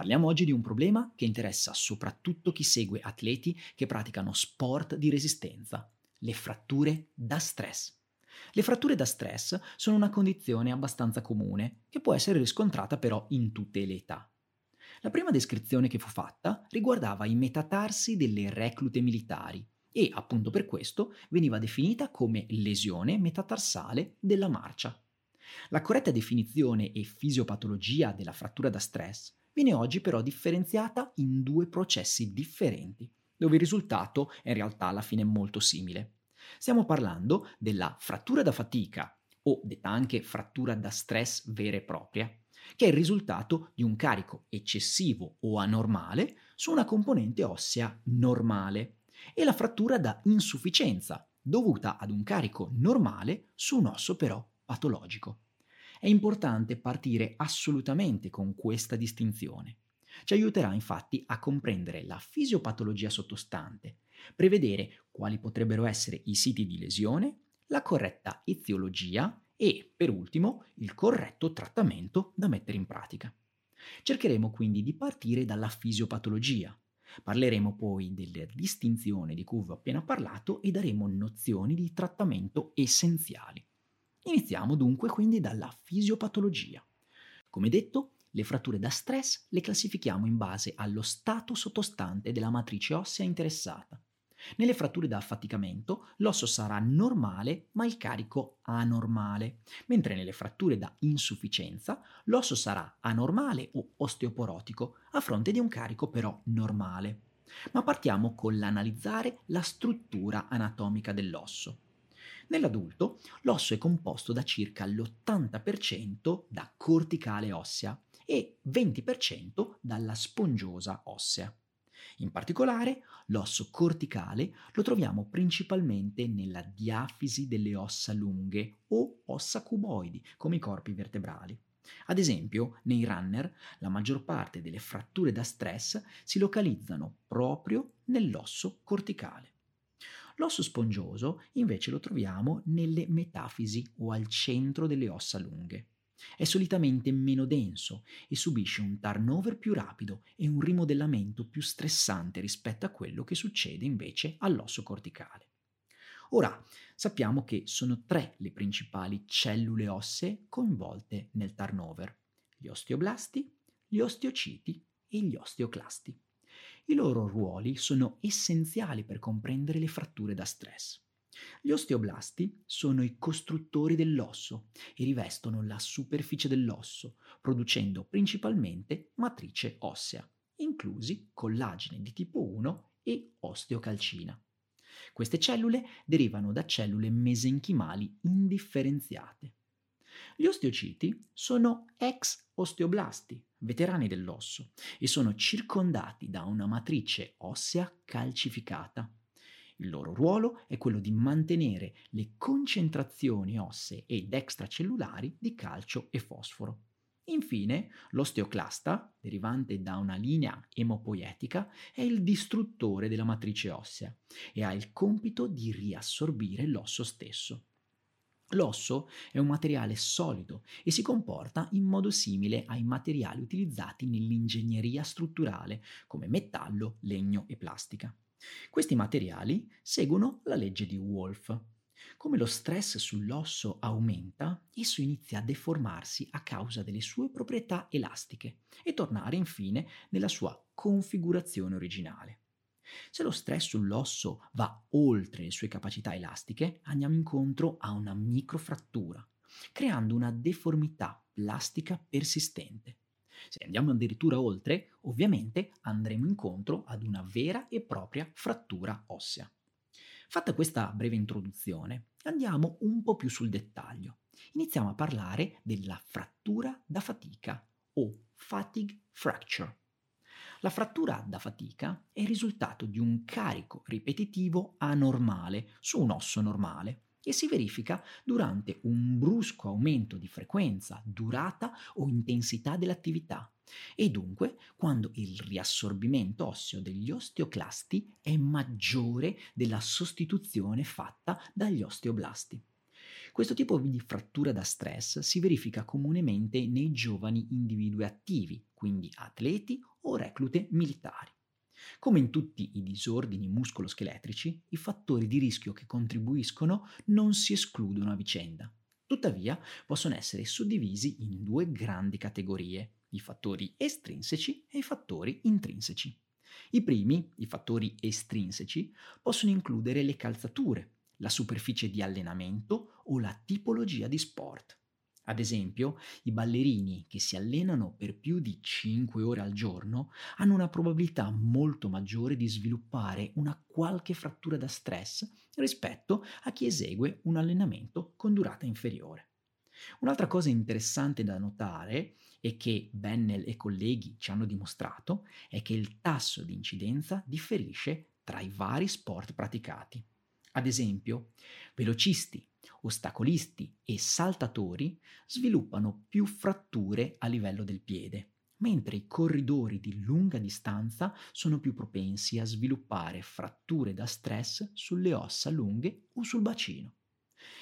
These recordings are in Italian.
Parliamo oggi di un problema che interessa soprattutto chi segue atleti che praticano sport di resistenza, le fratture da stress. Le fratture da stress sono una condizione abbastanza comune che può essere riscontrata però in tutte le età. La prima descrizione che fu fatta riguardava i metatarsi delle reclute militari e, appunto per questo, veniva definita come lesione metatarsale della marcia. La corretta definizione e fisiopatologia della frattura da stress viene oggi però differenziata in due processi differenti, dove il risultato è in realtà alla fine molto simile. Stiamo parlando della frattura da fatica, o detta anche frattura da stress vera e propria, che è il risultato di un carico eccessivo o anormale su una componente ossea normale, e la frattura da insufficienza, dovuta ad un carico normale su un osso però patologico. È importante partire assolutamente con questa distinzione. Ci aiuterà infatti a comprendere la fisiopatologia sottostante, prevedere quali potrebbero essere i siti di lesione, la corretta eziologia e, per ultimo, il corretto trattamento da mettere in pratica. Cercheremo quindi di partire dalla fisiopatologia. Parleremo poi della distinzione di cui vi ho appena parlato e daremo nozioni di trattamento essenziali. Iniziamo dunque quindi dalla fisiopatologia. Come detto, le fratture da stress le classifichiamo in base allo stato sottostante della matrice ossea interessata. Nelle fratture da affaticamento l'osso sarà normale ma il carico anormale, mentre nelle fratture da insufficienza l'osso sarà anormale o osteoporotico a fronte di un carico però normale. Ma partiamo con l'analizzare la struttura anatomica dell'osso. Nell'adulto l'osso è composto da circa l'80% da corticale ossea e 20% dalla spongiosa ossea. In particolare, l'osso corticale lo troviamo principalmente nella diafisi delle ossa lunghe o ossa cuboidi, come i corpi vertebrali. Ad esempio, nei runner la maggior parte delle fratture da stress si localizzano proprio nell'osso corticale. L'osso spongioso invece lo troviamo nelle metafisi o al centro delle ossa lunghe. È solitamente meno denso e subisce un turnover più rapido e un rimodellamento più stressante rispetto a quello che succede invece all'osso corticale. Ora, sappiamo che sono tre le principali cellule ossee coinvolte nel turnover, gli osteoblasti, gli osteociti e gli osteoclasti. I loro ruoli sono essenziali per comprendere le fratture da stress. Gli osteoblasti sono i costruttori dell'osso e rivestono la superficie dell'osso, producendo principalmente matrice ossea, inclusi collagene di tipo 1 e osteocalcina. Queste cellule derivano da cellule mesenchimali indifferenziate. Gli osteociti sono ex osteoblasti, veterani dell'osso, e sono circondati da una matrice ossea calcificata. Il loro ruolo è quello di mantenere le concentrazioni ossee ed extracellulari di calcio e fosforo. Infine, l'osteoclasta, derivante da una linea emopoietica, è il distruttore della matrice ossea e ha il compito di riassorbire l'osso stesso. L'osso è un materiale solido e si comporta in modo simile ai materiali utilizzati nell'ingegneria strutturale come metallo, legno e plastica. Questi materiali seguono la legge di Wolff. Come lo stress sull'osso aumenta, esso inizia a deformarsi a causa delle sue proprietà elastiche e tornare infine nella sua configurazione originale. Se lo stress sull'osso va oltre le sue capacità elastiche, andiamo incontro a una microfrattura, creando una deformità plastica persistente. Se andiamo addirittura oltre, ovviamente andremo incontro ad una vera e propria frattura ossea. Fatta questa breve introduzione, andiamo un po' più sul dettaglio. Iniziamo a parlare della frattura da fatica o fatigue fracture. La frattura da fatica è il risultato di un carico ripetitivo anormale su un osso normale e si verifica durante un brusco aumento di frequenza, durata o intensità dell'attività e dunque quando il riassorbimento osseo degli osteoclasti è maggiore della sostituzione fatta dagli osteoblasti. Questo tipo di frattura da stress si verifica comunemente nei giovani individui attivi, quindi atleti o reclute militari. Come in tutti i disordini muscoloscheletrici, i fattori di rischio che contribuiscono non si escludono a vicenda. Tuttavia, possono essere suddivisi in due grandi categorie, i fattori estrinseci e i fattori intrinseci. I primi, i fattori estrinseci, possono includere le calzature, la superficie di allenamento o la tipologia di sport. Ad esempio, i ballerini che si allenano per più di 5 ore al giorno hanno una probabilità molto maggiore di sviluppare una qualche frattura da stress rispetto a chi esegue un allenamento con durata inferiore. Un'altra cosa interessante da notare e che Bennell e colleghi ci hanno dimostrato è che il tasso di incidenza differisce tra i vari sport praticati. Ad esempio, velocisti, ostacolisti e saltatori sviluppano più fratture a livello del piede, mentre i corridori di lunga distanza sono più propensi a sviluppare fratture da stress sulle ossa lunghe o sul bacino.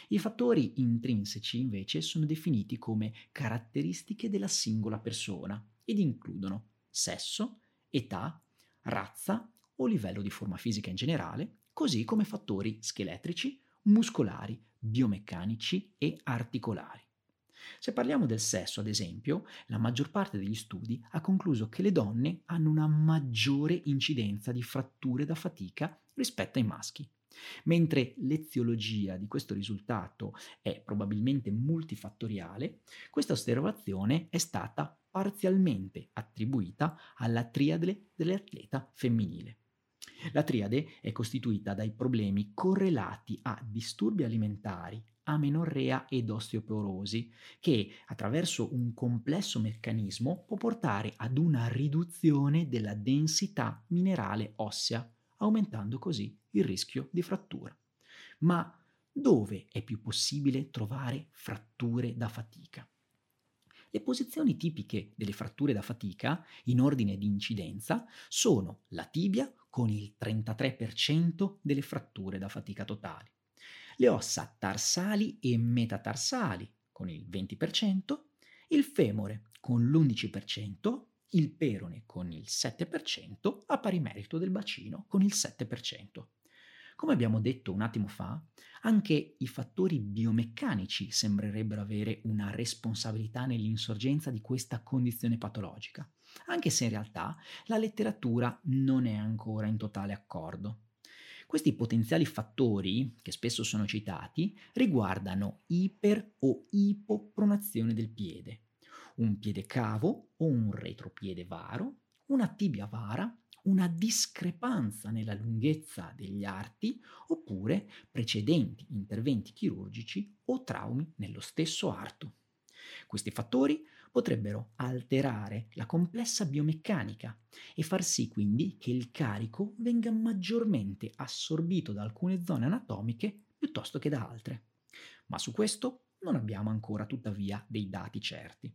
I fattori intrinseci invece sono definiti come caratteristiche della singola persona ed includono sesso, età, razza o livello di forma fisica in generale, così come fattori scheletrici, muscolari, biomeccanici e articolari. Se parliamo del sesso, ad esempio, la maggior parte degli studi ha concluso che le donne hanno una maggiore incidenza di fratture da fatica rispetto ai maschi. Mentre l'eziologia di questo risultato è probabilmente multifattoriale, questa osservazione è stata parzialmente attribuita alla triade dell'atleta femminile. La triade è costituita dai problemi correlati a disturbi alimentari, amenorrea ed osteoporosi, che attraverso un complesso meccanismo può portare ad una riduzione della densità minerale ossea, aumentando così il rischio di frattura. Ma dove è più possibile trovare fratture da fatica? Le posizioni tipiche delle fratture da fatica, in ordine di incidenza, sono la tibia con il 33% delle fratture da fatica totali, le ossa tarsali e metatarsali con il 20%, il femore con l'11%, il perone con il 7%, a pari merito del bacino con il 7%. Come abbiamo detto un attimo fa, anche i fattori biomeccanici sembrerebbero avere una responsabilità nell'insorgenza di questa condizione patologica, anche se in realtà la letteratura non è ancora in totale accordo. Questi potenziali fattori, che spesso sono citati, riguardano iper o ipopronazione del piede, un piede cavo o un retropiede varo, una tibia vara una discrepanza nella lunghezza degli arti oppure precedenti interventi chirurgici o traumi nello stesso arto. Questi fattori potrebbero alterare la complessa biomeccanica e far sì quindi che il carico venga maggiormente assorbito da alcune zone anatomiche piuttosto che da altre. Ma su questo non abbiamo ancora tuttavia dei dati certi.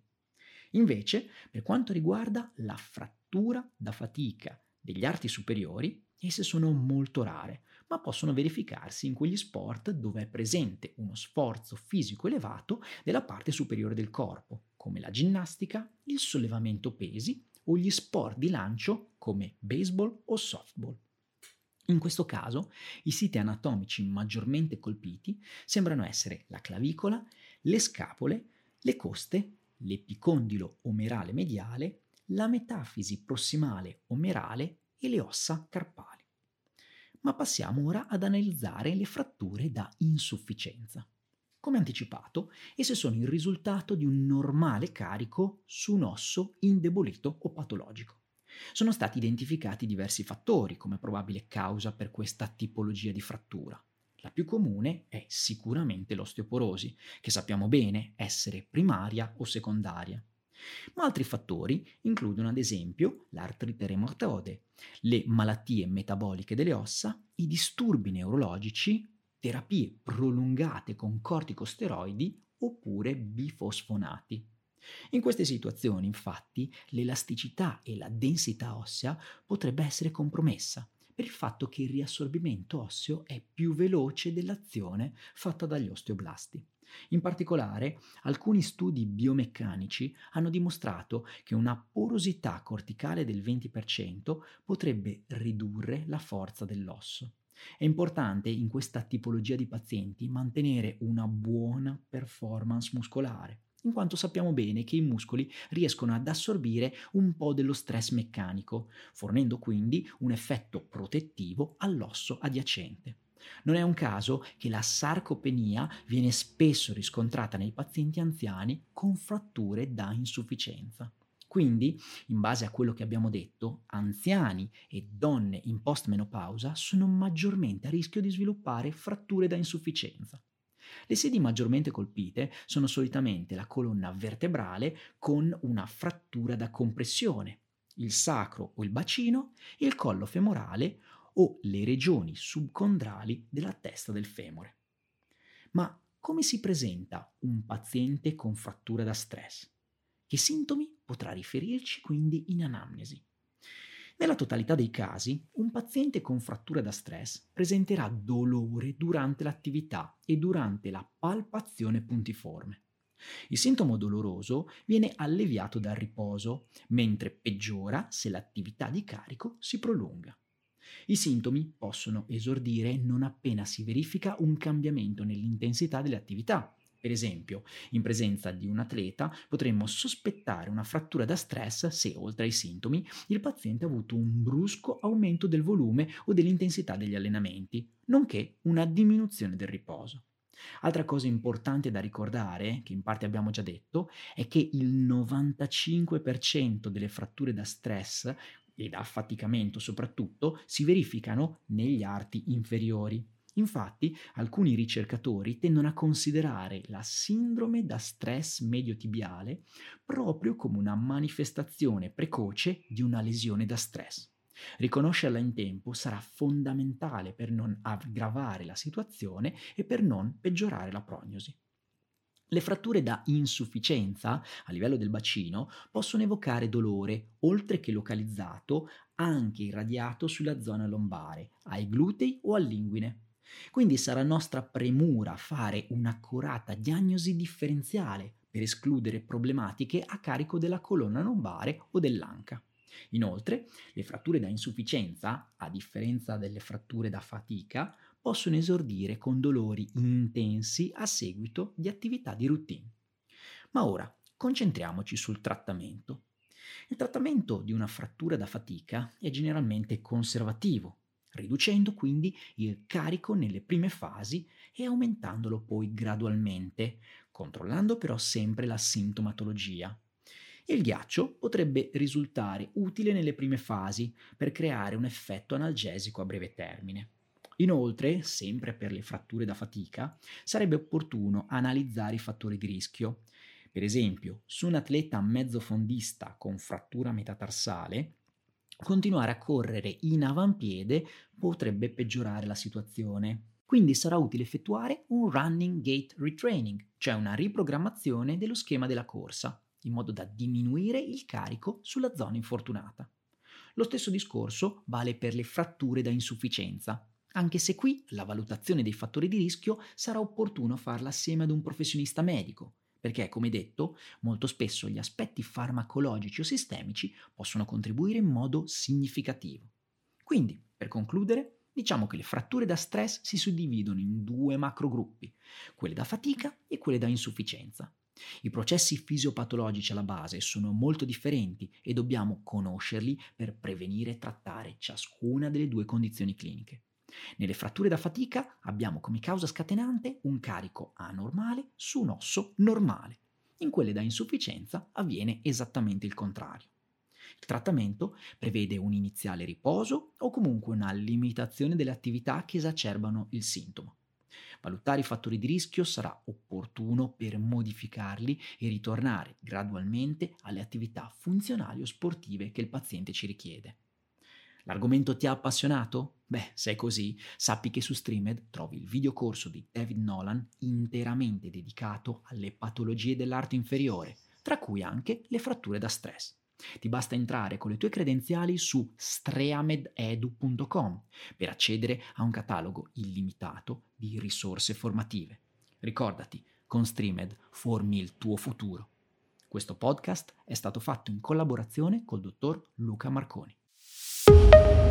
Invece, per quanto riguarda la frattura da fatica degli arti superiori, esse sono molto rare, ma possono verificarsi in quegli sport dove è presente uno sforzo fisico elevato della parte superiore del corpo, come la ginnastica, il sollevamento pesi o gli sport di lancio come baseball o softball. In questo caso, i siti anatomici maggiormente colpiti sembrano essere la clavicola, le scapole, le coste, l'epicondilo omerale mediale la metafisi prossimale omerale e le ossa carpali. Ma passiamo ora ad analizzare le fratture da insufficienza. Come anticipato, esse sono il risultato di un normale carico su un osso indebolito o patologico. Sono stati identificati diversi fattori come probabile causa per questa tipologia di frattura. La più comune è sicuramente l'osteoporosi, che sappiamo bene essere primaria o secondaria. Ma altri fattori includono ad esempio l'artrite reumatoide, le malattie metaboliche delle ossa, i disturbi neurologici, terapie prolungate con corticosteroidi oppure bifosfonati. In queste situazioni, infatti, l'elasticità e la densità ossea potrebbe essere compromessa per il fatto che il riassorbimento osseo è più veloce dell'azione fatta dagli osteoblasti. In particolare, alcuni studi biomeccanici hanno dimostrato che una porosità corticale del 20% potrebbe ridurre la forza dell'osso. È importante in questa tipologia di pazienti mantenere una buona performance muscolare, in quanto sappiamo bene che i muscoli riescono ad assorbire un po' dello stress meccanico, fornendo quindi un effetto protettivo all'osso adiacente. Non è un caso che la sarcopenia viene spesso riscontrata nei pazienti anziani con fratture da insufficienza. Quindi, in base a quello che abbiamo detto, anziani e donne in postmenopausa sono maggiormente a rischio di sviluppare fratture da insufficienza. Le sedi maggiormente colpite sono solitamente la colonna vertebrale con una frattura da compressione, il sacro o il bacino, il collo femorale o le regioni subcondrali della testa del femore. Ma come si presenta un paziente con frattura da stress? Che sintomi potrà riferirci quindi in anamnesi? Nella totalità dei casi, un paziente con frattura da stress presenterà dolore durante l'attività e durante la palpazione puntiforme. Il sintomo doloroso viene alleviato dal riposo, mentre peggiora se l'attività di carico si prolunga. I sintomi possono esordire non appena si verifica un cambiamento nell'intensità delle attività. Per esempio, in presenza di un atleta potremmo sospettare una frattura da stress se, oltre ai sintomi, il paziente ha avuto un brusco aumento del volume o dell'intensità degli allenamenti, nonché una diminuzione del riposo. Altra cosa importante da ricordare, che in parte abbiamo già detto, è che il 95% delle fratture da stress e da affaticamento soprattutto si verificano negli arti inferiori. Infatti, alcuni ricercatori tendono a considerare la sindrome da stress medio-tibiale proprio come una manifestazione precoce di una lesione da stress. Riconoscerla in tempo sarà fondamentale per non aggravare la situazione e per non peggiorare la prognosi. Le fratture da insufficienza a livello del bacino possono evocare dolore, oltre che localizzato, anche irradiato sulla zona lombare, ai glutei o all'inguine. Quindi sarà nostra premura fare un'accurata diagnosi differenziale per escludere problematiche a carico della colonna lombare o dell'anca. Inoltre, le fratture da insufficienza, a differenza delle fratture da fatica, possono esordire con dolori intensi a seguito di attività di routine. Ma ora concentriamoci sul trattamento. Il trattamento di una frattura da fatica è generalmente conservativo, riducendo quindi il carico nelle prime fasi e aumentandolo poi gradualmente, controllando però sempre la sintomatologia. Il ghiaccio potrebbe risultare utile nelle prime fasi per creare un effetto analgesico a breve termine. Inoltre, sempre per le fratture da fatica, sarebbe opportuno analizzare i fattori di rischio. Per esempio, su un atleta mezzofondista con frattura metatarsale, continuare a correre in avampiede potrebbe peggiorare la situazione. Quindi sarà utile effettuare un running gate retraining, cioè una riprogrammazione dello schema della corsa, in modo da diminuire il carico sulla zona infortunata. Lo stesso discorso vale per le fratture da insufficienza, anche se qui la valutazione dei fattori di rischio sarà opportuno farla assieme ad un professionista medico, perché, come detto, molto spesso gli aspetti farmacologici o sistemici possono contribuire in modo significativo. Quindi, per concludere, diciamo che le fratture da stress si suddividono in due macrogruppi, quelle da fatica e quelle da insufficienza. I processi fisiopatologici alla base sono molto differenti e dobbiamo conoscerli per prevenire e trattare ciascuna delle due condizioni cliniche. Nelle fratture da fatica abbiamo come causa scatenante un carico anormale su un osso normale. In quelle da insufficienza avviene esattamente il contrario. Il trattamento prevede un iniziale riposo o comunque una limitazione delle attività che esacerbano il sintomo. Valutare i fattori di rischio sarà opportuno per modificarli e ritornare gradualmente alle attività funzionali o sportive che il paziente ci richiede. L'argomento ti ha appassionato? Beh, se è così, sappi che su Streamed trovi il videocorso di David Nolan interamente dedicato alle patologie dell'arto inferiore, tra cui anche le fratture da stress. Ti basta entrare con le tue credenziali su streamededu.com per accedere a un catalogo illimitato di risorse formative. Ricordati, con Streamed formi il tuo futuro. Questo podcast è stato fatto in collaborazione col dottor Luca Marconi. Thank you